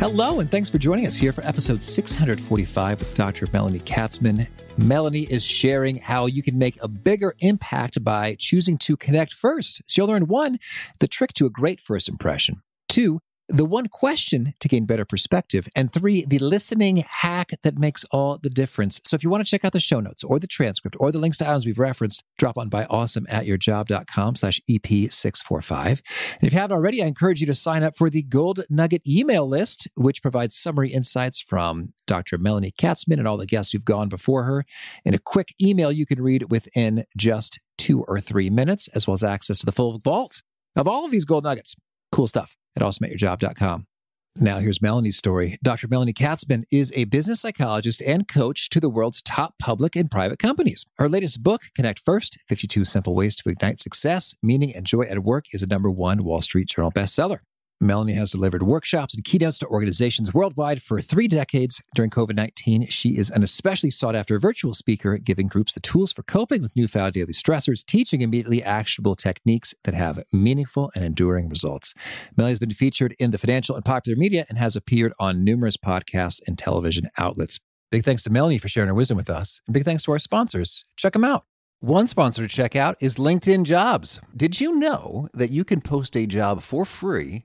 Hello, and thanks for joining us here for episode 645 with Dr. Melanie Katzman. Melanie is sharing how you can make a bigger impact by choosing to connect first. So you'll learn one, the trick to a great first impression. Two, the one question to gain better perspective. And three, the listening hack that makes all the difference. So if you want to check out the show notes or the transcript or the links to items we've referenced, drop on by awesome at yourjob.com slash EP645. And if you haven't already, I encourage you to sign up for the Gold Nugget email list, which provides summary insights from Dr. Melanie Katzman and all the guests who've gone before her in a quick email you can read within just two or three minutes, as well as access to the full vault of all of these gold nuggets. Cool stuff at awesomeatyourjob.com. Now, here's Melanie's story. Dr. Melanie Katzman is a business psychologist and coach to the world's top public and private companies. Her latest book, Connect First 52 Simple Ways to Ignite Success, Meaning, and Joy at Work, is a number one Wall Street Journal bestseller. Melanie has delivered workshops and keynotes to organizations worldwide for three decades. During COVID 19, she is an especially sought after virtual speaker, giving groups the tools for coping with newfound daily stressors, teaching immediately actionable techniques that have meaningful and enduring results. Melanie has been featured in the financial and popular media and has appeared on numerous podcasts and television outlets. Big thanks to Melanie for sharing her wisdom with us. And big thanks to our sponsors. Check them out. One sponsor to check out is LinkedIn Jobs. Did you know that you can post a job for free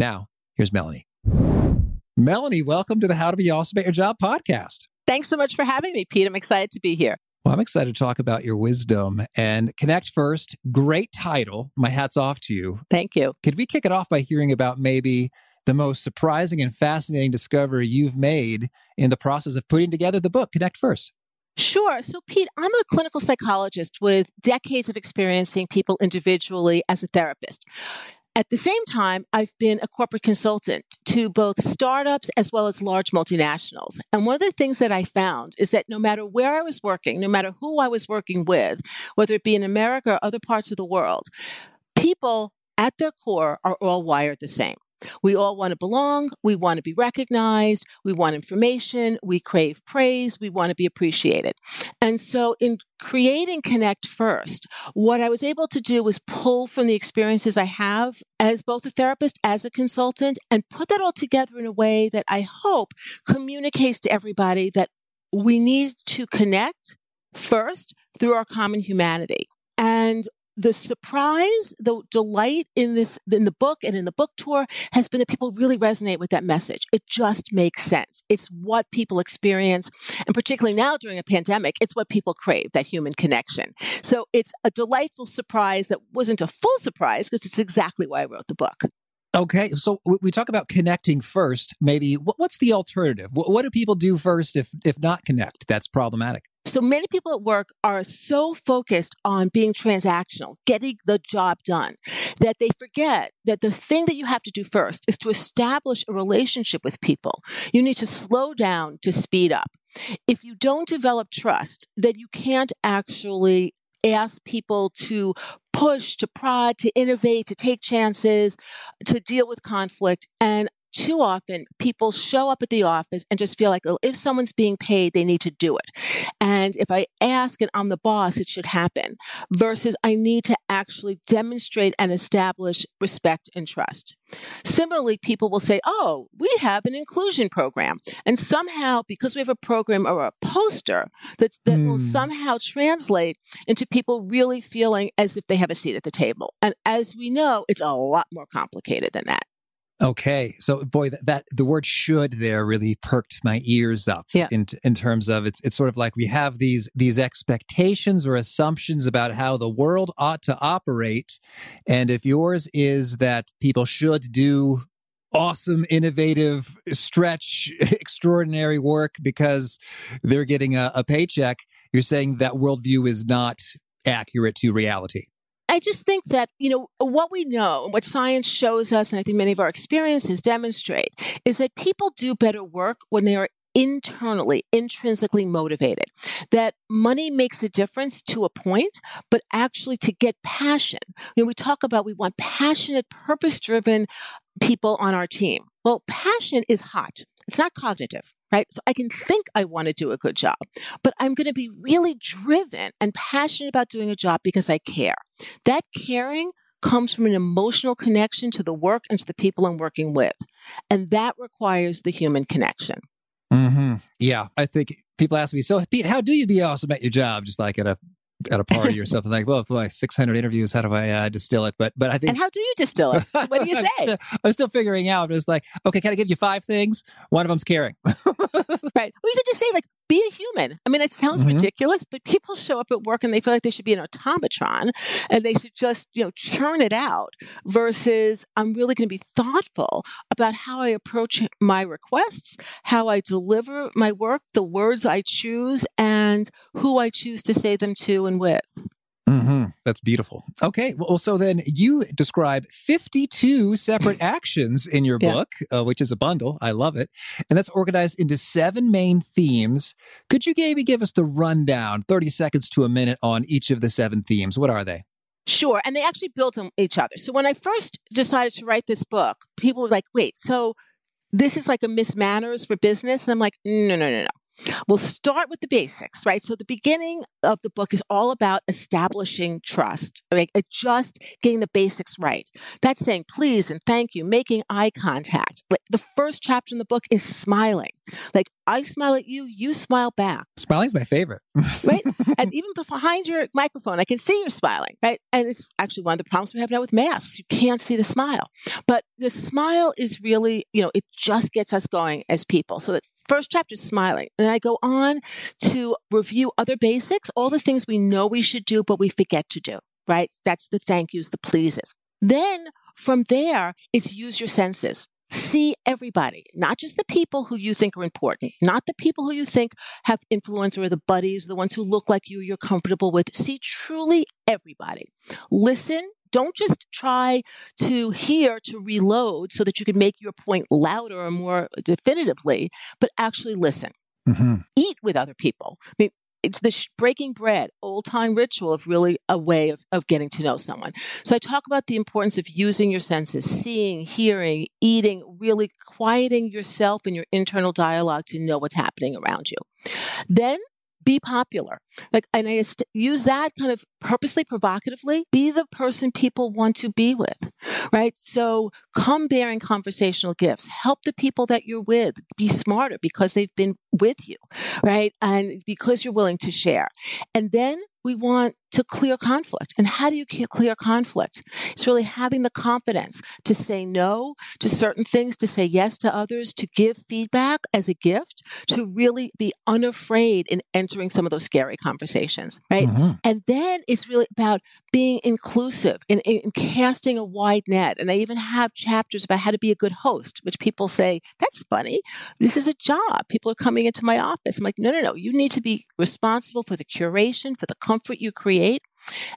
Now, here's Melanie. Melanie, welcome to the How to Be Awesome at Your Job podcast. Thanks so much for having me, Pete. I'm excited to be here. Well, I'm excited to talk about your wisdom and Connect First. Great title. My hat's off to you. Thank you. Could we kick it off by hearing about maybe the most surprising and fascinating discovery you've made in the process of putting together the book, Connect First? Sure. So, Pete, I'm a clinical psychologist with decades of experiencing people individually as a therapist. At the same time, I've been a corporate consultant to both startups as well as large multinationals. And one of the things that I found is that no matter where I was working, no matter who I was working with, whether it be in America or other parts of the world, people at their core are all wired the same. We all want to belong. We want to be recognized. We want information. We crave praise. We want to be appreciated. And so in creating Connect First, what I was able to do was pull from the experiences I have as both a therapist, as a consultant, and put that all together in a way that I hope communicates to everybody that we need to connect first through our common humanity. And the surprise, the delight in this, in the book and in the book tour has been that people really resonate with that message. It just makes sense. It's what people experience. And particularly now during a pandemic, it's what people crave, that human connection. So it's a delightful surprise that wasn't a full surprise because it's exactly why I wrote the book. Okay, so we talk about connecting first. Maybe what's the alternative? What do people do first if if not connect? That's problematic. So many people at work are so focused on being transactional, getting the job done, that they forget that the thing that you have to do first is to establish a relationship with people. You need to slow down to speed up. If you don't develop trust, then you can't actually ask people to push, to prod, to innovate, to take chances, to deal with conflict. And too often people show up at the office and just feel like oh, if someone's being paid, they need to do it. And if I ask and I'm the boss, it should happen versus I need to actually demonstrate and establish respect and trust. Similarly, people will say, Oh, we have an inclusion program. And somehow, because we have a program or a poster that, that mm. will hmm. somehow translate into people really feeling as if they have a seat at the table. And as we know, it's a lot more complicated than that. Okay, so boy, that, that, the word "should" there really perked my ears up. Yeah. In in terms of it's it's sort of like we have these these expectations or assumptions about how the world ought to operate, and if yours is that people should do awesome, innovative, stretch, extraordinary work because they're getting a, a paycheck, you're saying that worldview is not accurate to reality. I just think that, you know, what we know, and what science shows us, and I think many of our experiences demonstrate, is that people do better work when they are internally, intrinsically motivated. That money makes a difference to a point, but actually to get passion. You know, we talk about we want passionate, purpose driven people on our team. Well, passion is hot. It's not cognitive right? So I can think I want to do a good job, but I'm going to be really driven and passionate about doing a job because I care. That caring comes from an emotional connection to the work and to the people I'm working with. And that requires the human connection. Mm-hmm. Yeah. I think people ask me, so Pete, how do you be awesome at your job? Just like at a at a party or something like, well, boy, 600 interviews. How do I uh, distill it? But, but I think. And how do you distill it? What do you say? I'm, still, I'm, still, figuring out. It's like, okay, can I give you five things? One of them's caring. right. Well, you could just say like, be a human. I mean, it sounds mm-hmm. ridiculous, but people show up at work and they feel like they should be an automatron and they should just, you know, churn it out versus I'm really going to be thoughtful about how I approach my requests, how I deliver my work, the words I choose, and who I choose to say them to and with. Mm-hmm. That's beautiful. Okay. Well, so then you describe 52 separate actions in your yeah. book, uh, which is a bundle. I love it. And that's organized into seven main themes. Could you maybe give us the rundown, 30 seconds to a minute on each of the seven themes? What are they? Sure. And they actually built on each other. So when I first decided to write this book, people were like, wait, so this is like a Miss Manners for business? And I'm like, no, no, no, no. We'll start with the basics, right? So the beginning of the book is all about establishing trust, right? Just getting the basics right. That's saying please and thank you, making eye contact. Like the first chapter in the book is smiling. Like I smile at you, you smile back. Smiling's my favorite. right? And even behind your microphone, I can see you're smiling, right? And it's actually one of the problems we have now with masks. You can't see the smile. But the smile is really, you know, it just gets us going as people. So the first chapter is smiling. And I go on to review other basics, all the things we know we should do, but we forget to do, right? That's the thank yous, the pleases. Then from there, it's use your senses. See everybody, not just the people who you think are important, not the people who you think have influence or the buddies, the ones who look like you, you're comfortable with. See truly everybody. Listen. Don't just try to hear to reload so that you can make your point louder or more definitively, but actually listen. Mm-hmm. Eat with other people. I mean, it's the breaking bread, old time ritual of really a way of, of getting to know someone. So I talk about the importance of using your senses, seeing, hearing, eating, really quieting yourself and your internal dialogue to know what's happening around you. Then be popular. Like, and I use that kind of purposely provocatively. Be the person people want to be with, right? So come bearing conversational gifts. Help the people that you're with be smarter because they've been with you, right? And because you're willing to share. And then we want to clear conflict. And how do you clear conflict? It's really having the confidence to say no to certain things, to say yes to others, to give feedback as a gift, to really be unafraid in entering some of those scary conversations, right? Mm-hmm. And then it's really about being inclusive and, and casting a wide net. And I even have chapters about how to be a good host, which people say, that's funny. This is a job. People are coming into my office. I'm like, no, no, no. You need to be responsible for the curation, for the comfort you create.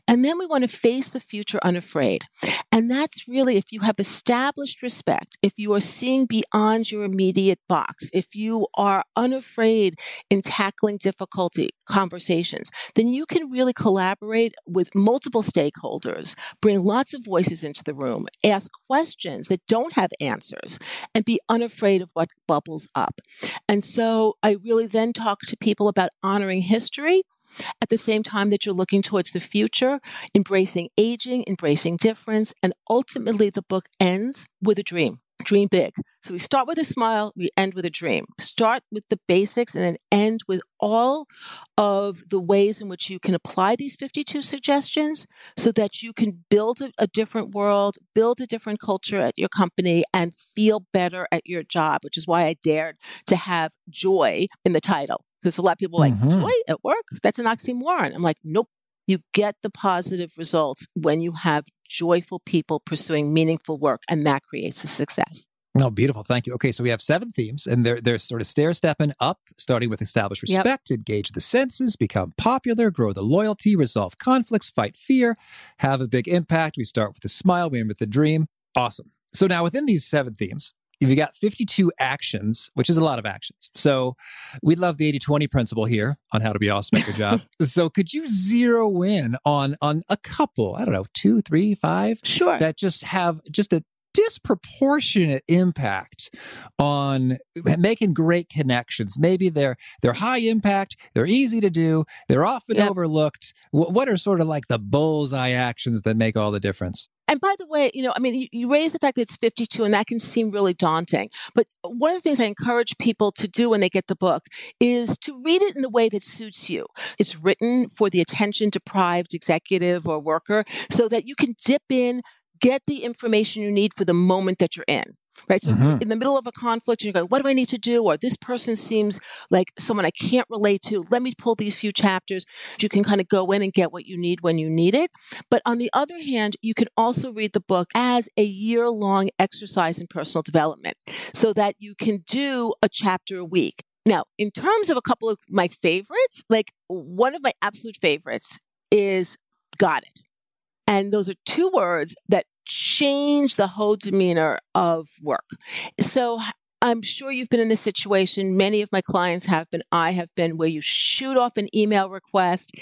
And then we want to face the future unafraid. And that's really if you have established respect, if you are seeing beyond your immediate box, if you are unafraid in tackling difficulty conversations, then you can really collaborate with multiple stakeholders, bring lots of voices into the room, ask questions that don't have answers, and be unafraid of what bubbles up. And so I really then talk to people about honoring history at the same time that you're looking towards the future, embracing aging, embracing difference, and ultimately the book ends with a dream. Dream big. So we start with a smile, we end with a dream. Start with the basics and then end with all of the ways in which you can apply these 52 suggestions so that you can build a, a different world, build a different culture at your company, and feel better at your job, which is why I dared to have joy in the title because a lot of people are like, mm-hmm. joy at work? That's an oxymoron. I'm like, nope. You get the positive results when you have joyful people pursuing meaningful work, and that creates a success. Oh, beautiful. Thank you. Okay, so we have seven themes, and they're, they're sort of stair stepping up, starting with establish respect, yep. engage the senses, become popular, grow the loyalty, resolve conflicts, fight fear, have a big impact. We start with a smile, we end with a dream. Awesome. So now within these seven themes, You've got 52 actions, which is a lot of actions. So we love the 80-20 principle here on how to be awesome at your job. so could you zero in on on a couple, I don't know, two, three, five? Sure. That just have just a disproportionate impact on making great connections. Maybe they're they're high impact, they're easy to do, they're often yep. overlooked. What are sort of like the bullseye actions that make all the difference? And by the way, you know, I mean, you, you raise the fact that it's 52 and that can seem really daunting. But one of the things I encourage people to do when they get the book is to read it in the way that suits you. It's written for the attention deprived executive or worker so that you can dip in, get the information you need for the moment that you're in. Right. So mm-hmm. in the middle of a conflict, you're going, what do I need to do? Or this person seems like someone I can't relate to. Let me pull these few chapters. You can kind of go in and get what you need when you need it. But on the other hand, you can also read the book as a year long exercise in personal development so that you can do a chapter a week. Now, in terms of a couple of my favorites, like one of my absolute favorites is got it. And those are two words that change the whole demeanor of work. So I'm sure you've been in this situation. Many of my clients have been. I have been where you shoot off an email request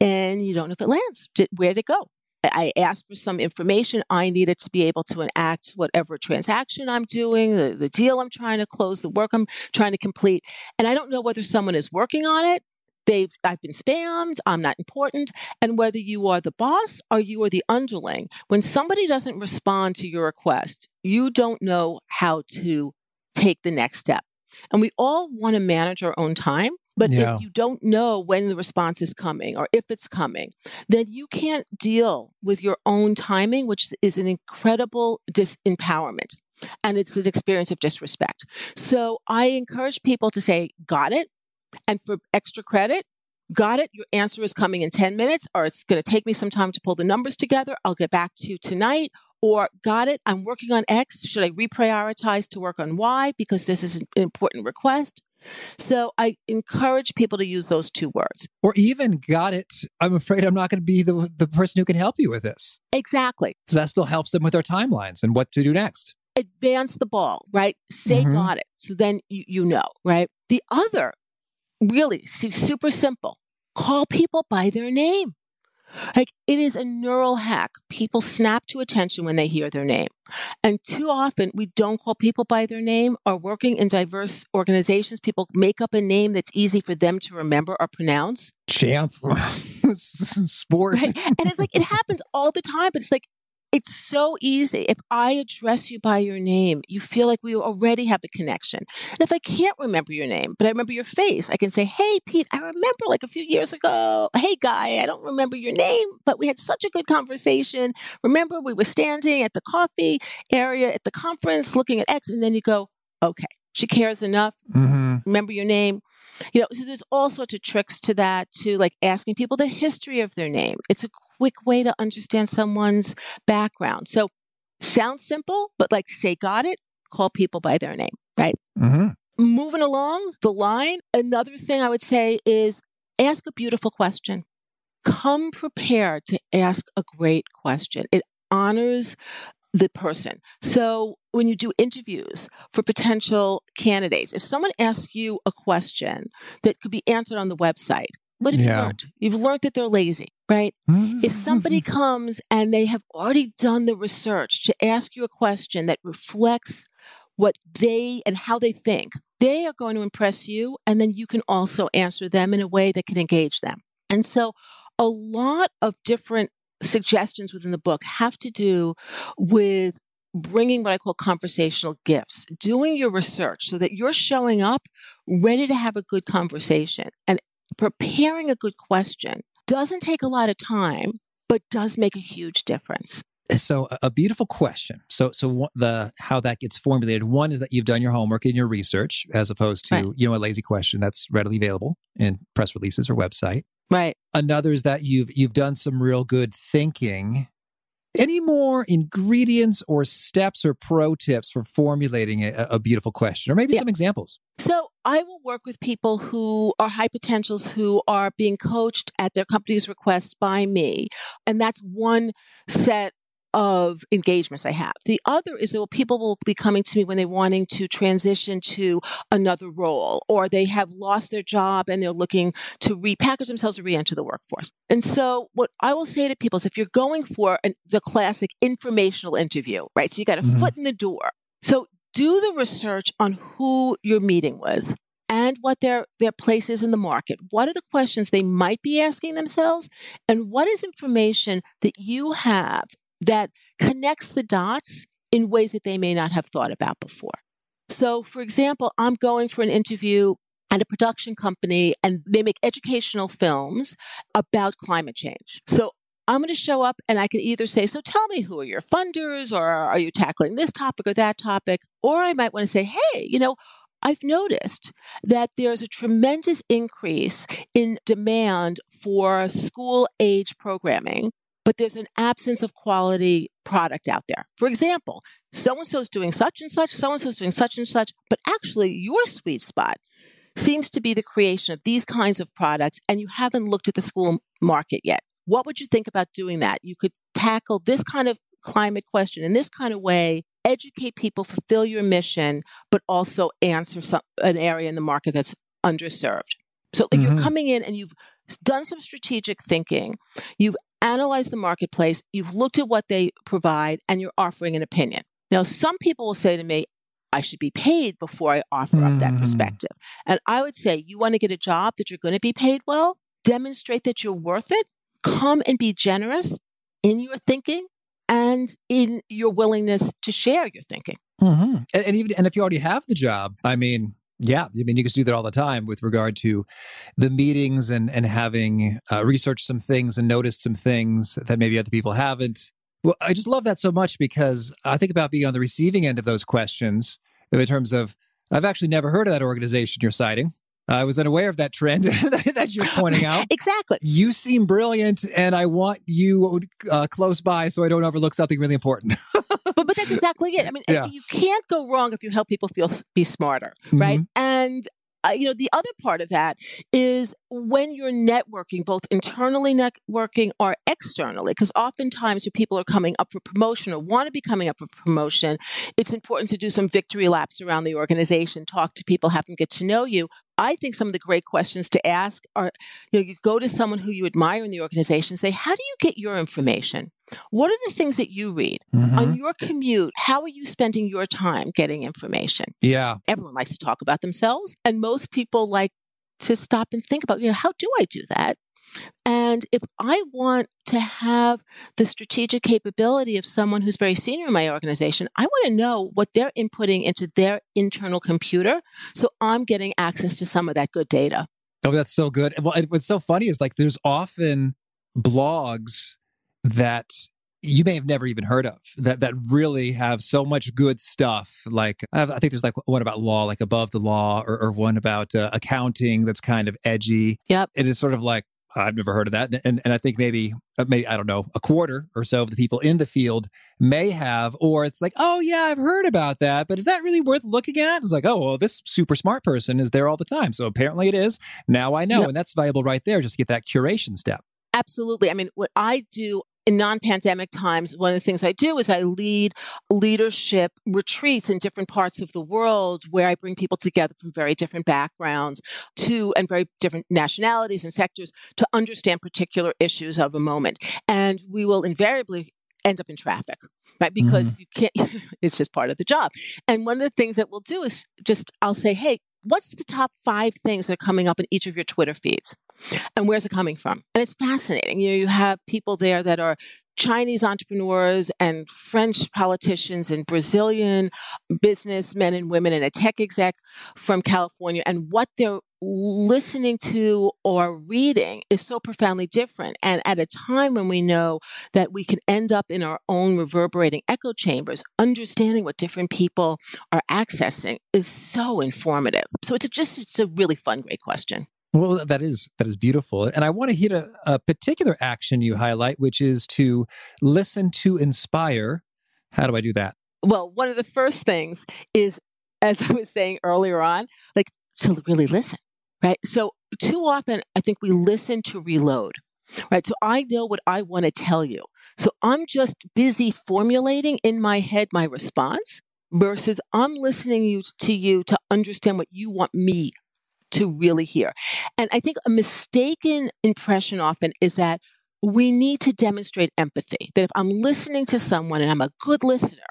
and you don't know if it lands. Where'd it go? I asked for some information. I needed to be able to enact whatever transaction I'm doing, the, the deal I'm trying to close, the work I'm trying to complete. And I don't know whether someone is working on it they've I've been spammed, I'm not important, and whether you are the boss or you are the underling, when somebody doesn't respond to your request, you don't know how to take the next step. And we all want to manage our own time. But yeah. if you don't know when the response is coming or if it's coming, then you can't deal with your own timing, which is an incredible disempowerment. And it's an experience of disrespect. So I encourage people to say, got it. And for extra credit, got it. Your answer is coming in 10 minutes, or it's going to take me some time to pull the numbers together. I'll get back to you tonight. Or got it. I'm working on X. Should I reprioritize to work on Y because this is an important request? So I encourage people to use those two words. Or even got it. I'm afraid I'm not going to be the, the person who can help you with this. Exactly. So that still helps them with their timelines and what to do next. Advance the ball, right? Say mm-hmm. got it. So then you, you know, right? The other really super simple. Call people by their name. Like it is a neural hack. People snap to attention when they hear their name. And too often we don't call people by their name or working in diverse organizations, people make up a name that's easy for them to remember or pronounce. Champ. Sport. Right? And it's like it happens all the time, but it's like it's so easy. If I address you by your name, you feel like we already have a connection. And if I can't remember your name, but I remember your face, I can say, Hey, Pete, I remember like a few years ago. Hey, guy, I don't remember your name, but we had such a good conversation. Remember, we were standing at the coffee area at the conference looking at X. And then you go, Okay, she cares enough. Mm-hmm. Remember your name. You know, so there's all sorts of tricks to that, to like asking people the history of their name. It's a quick way to understand someone's background. So sounds simple, but like say got it, call people by their name, right? Mm-hmm. Moving along the line, another thing I would say is ask a beautiful question. come prepared to ask a great question. It honors the person. So when you do interviews for potential candidates, if someone asks you a question that could be answered on the website, what have yeah. you learned? You've learned that they're lazy, right? Mm-hmm. if somebody mm-hmm. comes and they have already done the research to ask you a question that reflects what they and how they think, they are going to impress you. And then you can also answer them in a way that can engage them. And so a lot of different suggestions within the book have to do with bringing what I call conversational gifts, doing your research so that you're showing up ready to have a good conversation and preparing a good question doesn't take a lot of time, but does make a huge difference. So a beautiful question. So so the how that gets formulated. One is that you've done your homework and your research, as opposed to right. you know a lazy question that's readily available in press releases or website. Right. Another is that you've you've done some real good thinking. Any more ingredients or steps or pro tips for formulating a, a beautiful question, or maybe yeah. some examples? So I will work with people who are high potentials who are being coached at their company's request by me, and that's one set of engagements I have. The other is that people will be coming to me when they're wanting to transition to another role or they have lost their job and they're looking to repackage themselves or re-enter the workforce. And so what I will say to people is if you're going for an, the classic informational interview, right? So you got a mm-hmm. foot in the door. So do the research on who you're meeting with and what their, their place is in the market. What are the questions they might be asking themselves? And what is information that you have that connects the dots in ways that they may not have thought about before. So, for example, I'm going for an interview at a production company and they make educational films about climate change. So I'm going to show up and I can either say, So tell me who are your funders, or are you tackling this topic or that topic? Or I might want to say, Hey, you know, I've noticed that there's a tremendous increase in demand for school age programming but there's an absence of quality product out there. For example, so and so is doing such and such, so and so is doing such and such, but actually your sweet spot seems to be the creation of these kinds of products, and you haven't looked at the school market yet. What would you think about doing that? You could tackle this kind of climate question in this kind of way, educate people, fulfill your mission, but also answer some, an area in the market that's underserved. So mm-hmm. you're coming in and you've done some strategic thinking. You've analyzed the marketplace. You've looked at what they provide and you're offering an opinion. Now, some people will say to me, I should be paid before I offer mm. up that mm-hmm. perspective. And I would say, you want to get a job that you're going to be paid well, demonstrate that you're worth it, come and be generous in your thinking and in your willingness to share your thinking. Mm-hmm. And, and, even and if you already have the job, I mean, yeah, I mean, you can do that all the time with regard to the meetings and and having uh, researched some things and noticed some things that maybe other people haven't. Well, I just love that so much because I think about being on the receiving end of those questions in terms of I've actually never heard of that organization you're citing. I was unaware of that trend that you're pointing out. exactly. You seem brilliant, and I want you uh, close by so I don't overlook something really important. but but that's exactly it. I mean, yeah. you can't go wrong if you help people feel be smarter, right? Mm-hmm. And uh, you know, the other part of that is when you're networking, both internally networking or externally, because oftentimes when people are coming up for promotion or want to be coming up for promotion, it's important to do some victory laps around the organization, talk to people, have them get to know you. I think some of the great questions to ask are, you know, you go to someone who you admire in the organization, say, how do you get your information? What are the things that you read mm-hmm. on your commute? How are you spending your time getting information? Yeah. Everyone likes to talk about themselves, and most people like to stop and think about, you know, how do I do that? And if I want to have the strategic capability of someone who's very senior in my organization, I want to know what they're inputting into their internal computer. So I'm getting access to some of that good data. Oh, that's so good. Well, what's so funny is like there's often blogs that you may have never even heard of that that really have so much good stuff. Like I think there's like one about law, like above the law, or, or one about uh, accounting that's kind of edgy. Yep, it is sort of like I've never heard of that, and and I think maybe uh, maybe I don't know a quarter or so of the people in the field may have, or it's like oh yeah I've heard about that, but is that really worth looking at? It's like oh well this super smart person is there all the time, so apparently it is. Now I know, yep. and that's valuable right there. Just to get that curation step. Absolutely. I mean, what I do in non pandemic times, one of the things I do is I lead leadership retreats in different parts of the world where I bring people together from very different backgrounds to and very different nationalities and sectors to understand particular issues of a moment. And we will invariably end up in traffic, right? Because mm-hmm. you can't, it's just part of the job. And one of the things that we'll do is just, I'll say, hey, what's the top five things that are coming up in each of your Twitter feeds? And where's it coming from? And it's fascinating. You know, you have people there that are Chinese entrepreneurs and French politicians and Brazilian businessmen and women and a tech exec from California and what they're listening to or reading is so profoundly different. And at a time when we know that we can end up in our own reverberating echo chambers, understanding what different people are accessing is so informative. So it's a, just, it's a really fun, great question. Well, that is that is beautiful, and I want to hit a, a particular action you highlight, which is to listen to inspire. How do I do that? Well, one of the first things is, as I was saying earlier on, like to really listen right? So too often, I think we listen to reload, right? So I know what I want to tell you. So I'm just busy formulating in my head my response versus I'm listening you, to you to understand what you want me to really hear. And I think a mistaken impression often is that we need to demonstrate empathy. That if I'm listening to someone and I'm a good listener,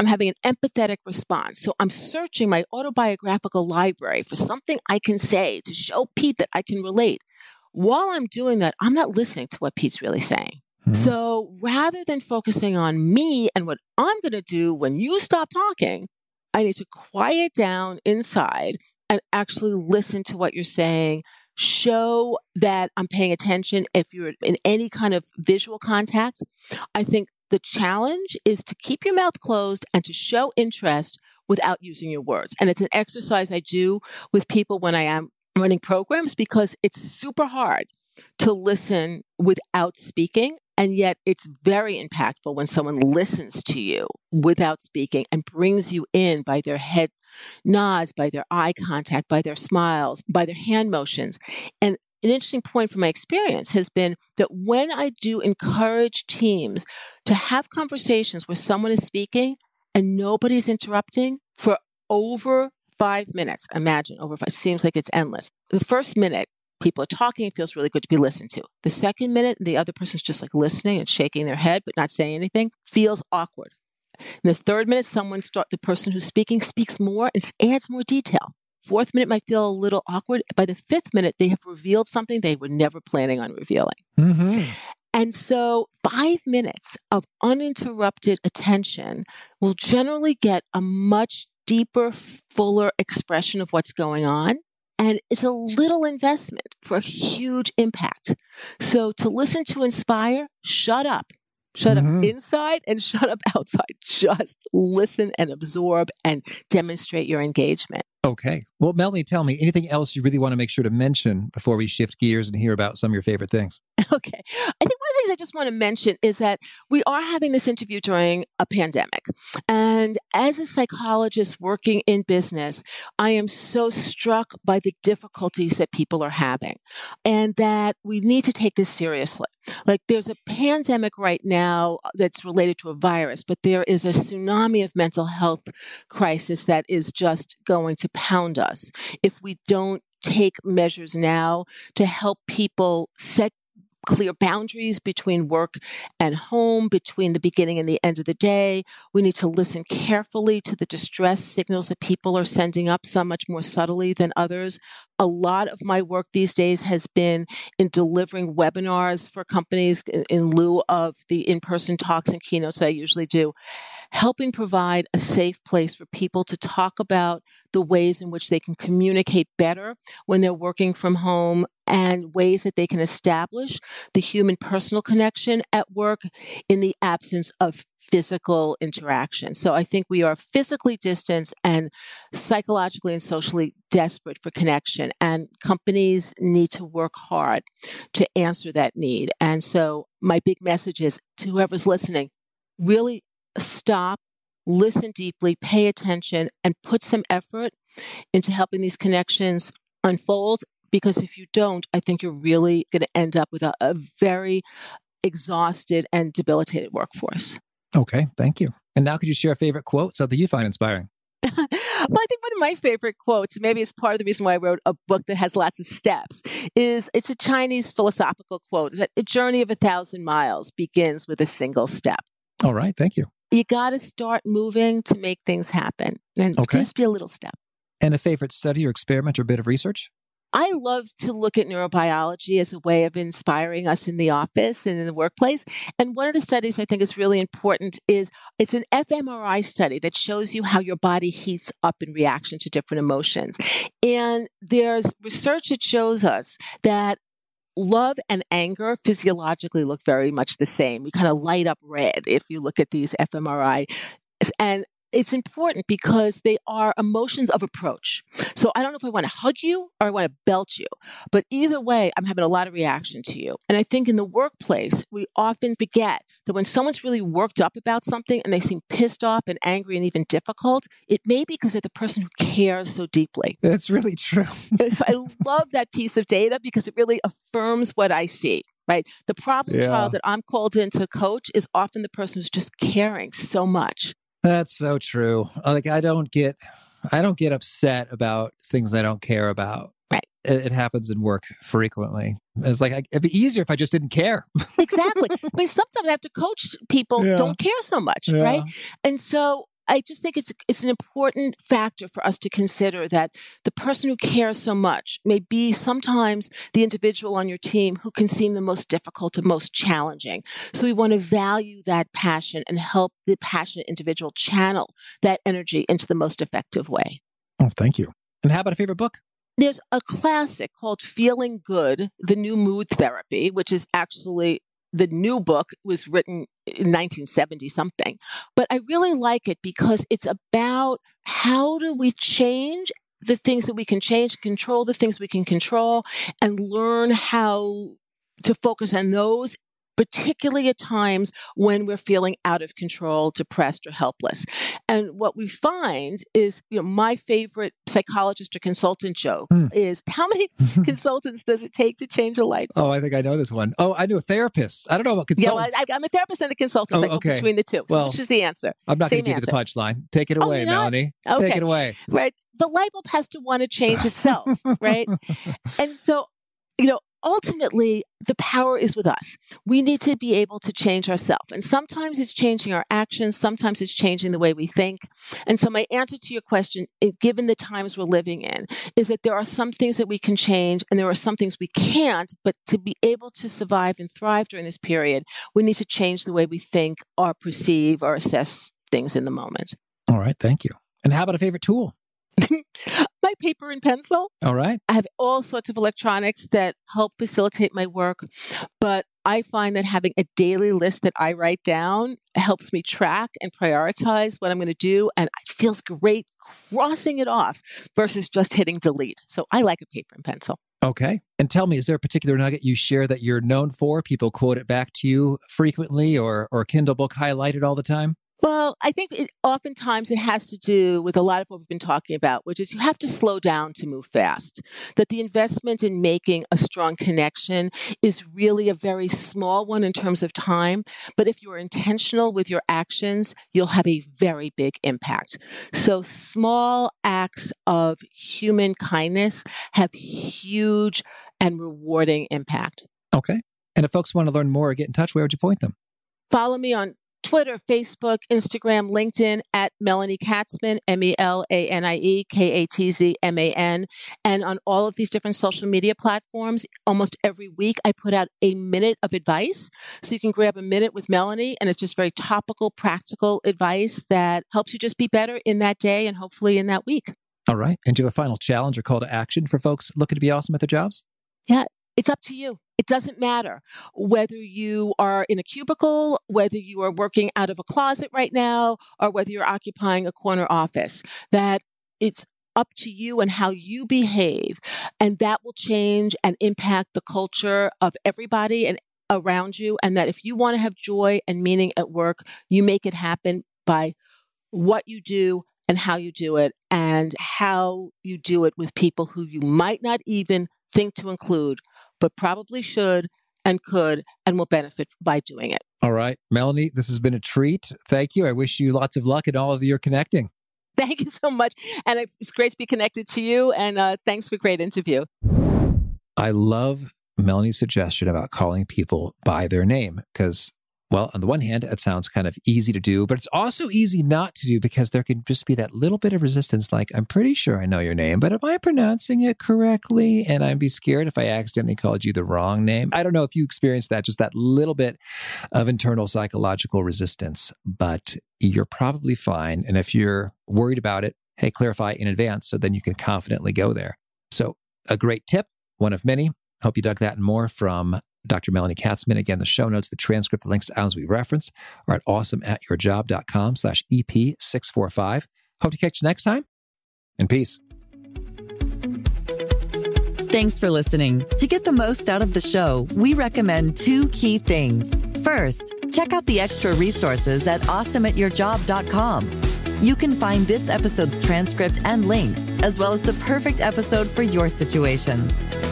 I'm having an empathetic response. So I'm searching my autobiographical library for something I can say to show Pete that I can relate. While I'm doing that, I'm not listening to what Pete's really saying. Mm-hmm. So rather than focusing on me and what I'm going to do when you stop talking, I need to quiet down inside and actually listen to what you're saying. Show that I'm paying attention. If you're in any kind of visual contact, I think the challenge is to keep your mouth closed and to show interest without using your words. And it's an exercise I do with people when I am running programs because it's super hard to listen without speaking. And yet it's very impactful when someone listens to you without speaking and brings you in by their head nods, by their eye contact, by their smiles, by their hand motions. And an interesting point from my experience has been that when I do encourage teams to have conversations where someone is speaking and nobody's interrupting for over five minutes, imagine over five—it seems like it's endless. The first minute, people are talking, it feels really good to be listened to. The second minute, the other person's just like listening and shaking their head, but not saying anything, feels awkward. In the third minute, someone start the person who's speaking speaks more and adds more detail. Fourth minute might feel a little awkward. By the fifth minute, they have revealed something they were never planning on revealing. Mm-hmm. And so, five minutes of uninterrupted attention will generally get a much deeper, fuller expression of what's going on. And it's a little investment for a huge impact. So, to listen to inspire, shut up. Shut mm-hmm. up inside and shut up outside. Just listen and absorb and demonstrate your engagement. Okay. Well, Melanie, tell me anything else you really want to make sure to mention before we shift gears and hear about some of your favorite things? Okay. I think one of the things I just want to mention is that we are having this interview during a pandemic. And as a psychologist working in business, I am so struck by the difficulties that people are having and that we need to take this seriously. Like there's a pandemic right now uh, that's related to a virus, but there is a tsunami of mental health crisis that is just going to pound us if we don't take measures now to help people set clear boundaries between work and home, between the beginning and the end of the day. We need to listen carefully to the distress signals that people are sending up, some much more subtly than others. A lot of my work these days has been in delivering webinars for companies in lieu of the in person talks and keynotes I usually do, helping provide a safe place for people to talk about the ways in which they can communicate better when they're working from home and ways that they can establish the human personal connection at work in the absence of physical interaction. So I think we are physically distant and psychologically and socially desperate for connection. And companies need to work hard to answer that need. And so my big message is to whoever's listening, really stop, listen deeply, pay attention, and put some effort into helping these connections unfold because if you don't, I think you're really going to end up with a, a very exhausted and debilitated workforce. Okay, thank you. And now, could you share a favorite quote, that you find inspiring? well, I think one of my favorite quotes, maybe it's part of the reason why I wrote a book that has lots of steps, is it's a Chinese philosophical quote that a journey of a thousand miles begins with a single step. All right, thank you. You got to start moving to make things happen, and Okay. just be a little step. And a favorite study or experiment or bit of research? I love to look at neurobiology as a way of inspiring us in the office and in the workplace. And one of the studies I think is really important is it's an fMRI study that shows you how your body heats up in reaction to different emotions. And there's research that shows us that love and anger physiologically look very much the same. We kind of light up red if you look at these fMRI. And it's important because they are emotions of approach. So I don't know if I want to hug you or I want to belt you, but either way, I'm having a lot of reaction to you. And I think in the workplace, we often forget that when someone's really worked up about something and they seem pissed off and angry and even difficult, it may be because they're the person who cares so deeply. That's really true. so I love that piece of data because it really affirms what I see. Right. The problem Yeah. child that I'm called in to coach is often the person who's just caring so much. That's so true. Like I don't get I don't get upset about things I don't care about. Right. It, it happens in work frequently. It's like I, it'd be easier if I just didn't care. Exactly. but sometimes I have to coach people Yeah. don't care so much, Yeah. right? And so I just think it's it's an important factor for us to consider that the person who cares so much may be sometimes the individual on your team who can seem the most difficult and most challenging. So we want to value that passion and help the passionate individual channel that energy into the most effective way. Oh, thank you. And how about a favorite book? There's a classic called Feeling Good, The New Mood Therapy, which is actually the new book was written in 1970 something. But I really like it because it's about how do we change the things that we can change, control the things we can control, and learn how to focus on those particularly at times when we're feeling out of control, depressed, or helpless. And what we find is, you know, my favorite psychologist or consultant joke Hmm. is how many consultants does it take to change a light bulb? Oh, I think I know this one. Oh, I knew a therapist. I don't know about yeah, well, consultants. I, I'm a therapist and a consultant. Oh, so I go okay. between the two. So Well, which is the answer? I'm not going to give you the punchline. Take it Oh, away, you're? Melanie. Okay. Take it away. Right. The light bulb has to want to change itself, right? And so, you know, ultimately, the power is with us. We need to be able to change ourselves. And sometimes it's changing our actions, sometimes it's changing the way we think. And so, my answer to your question, eh, given the times we're living in, is that there are some things that we can change and there are some things we can't. But to be able to survive and thrive during this period, we need to change the way we think or perceive or assess things in the moment. All right. Thank you. And how about a favorite tool? My paper and pencil. All right. I have all sorts of electronics that help facilitate my work, but I find that having a daily list that I write down helps me track and prioritize what I'm going to do. And it feels great crossing it off versus just hitting delete. So I like a paper and pencil. Okay. And tell me, is there a particular nugget you share that you're known for? People quote it back to you frequently or or Kindle book highlighted all the time? Well, I think it, oftentimes it has to do with a lot of what we've been talking about, which is you have to slow down to move fast. That the investment in making a strong connection is really a very small one in terms of time. But if you're intentional with your actions, you'll have a very big impact. So small acts of human kindness have huge and rewarding impact. Okay. And if folks want to learn more or get in touch, where would you point them? Follow me on Twitter, Facebook, Instagram, LinkedIn at Melanie Katzman, M E L A N I E K A T Z M A N. And on all of these different social media platforms, almost every week, I put out a minute of advice. So you can grab a minute with Melanie, and it's just very topical, practical advice that helps you just be better in that day and hopefully in that week. All right. And do you have a final challenge or call to action for folks looking to be awesome at their jobs? Yeah, it's up to you. It doesn't matter whether you are in a cubicle, whether you are working out of a closet right now, or whether you're occupying a corner office. That it's up to you and how you behave. And that will change and impact the culture of everybody and around you. And that if you want to have joy and meaning at work, you make it happen by what you do and how you do it and how you do it with people who you might not even think to include, but probably should and could and will benefit by doing it. All right. Melanie, this has been a treat. Thank you. I wish you lots of luck in all of your connecting. Thank you so much. And it's great to be connected to you. And uh, thanks for a great interview. I love Melanie's suggestion about calling people by their name because well, on the one hand, it sounds kind of easy to do, but it's also easy not to do because there can just be that little bit of resistance like, I'm pretty sure I know your name, but am I pronouncing it correctly? And I'd be scared if I accidentally called you the wrong name. I don't know if you experienced that, just that little bit of internal psychological resistance, but you're probably fine. And if you're worried about it, hey, clarify in advance so then you can confidently go there. So, a great tip, one of many. Hope you dug that and more from Dr. Melanie Katzman. Again, the show notes, the transcript, the links to items we referenced are at awesomeatyourjob.com slash EP645. Hope to catch you next time and peace. Thanks for listening. To get the most out of the show, we recommend two key things. First, check out the extra resources at awesomeatyourjob.com. You can find this episode's transcript and links, as well as the perfect episode for your situation.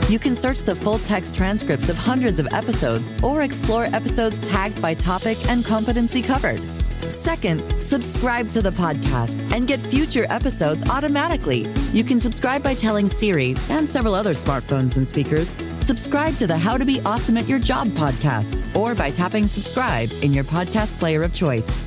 You can search the full text transcripts of hundreds of episodes or explore episodes tagged by topic and competency covered. Second, subscribe to the podcast and get future episodes automatically. You can subscribe by telling Siri and several other smartphones and speakers, subscribe to the How to Be Awesome at Your Job podcast, or by tapping subscribe in your podcast player of choice.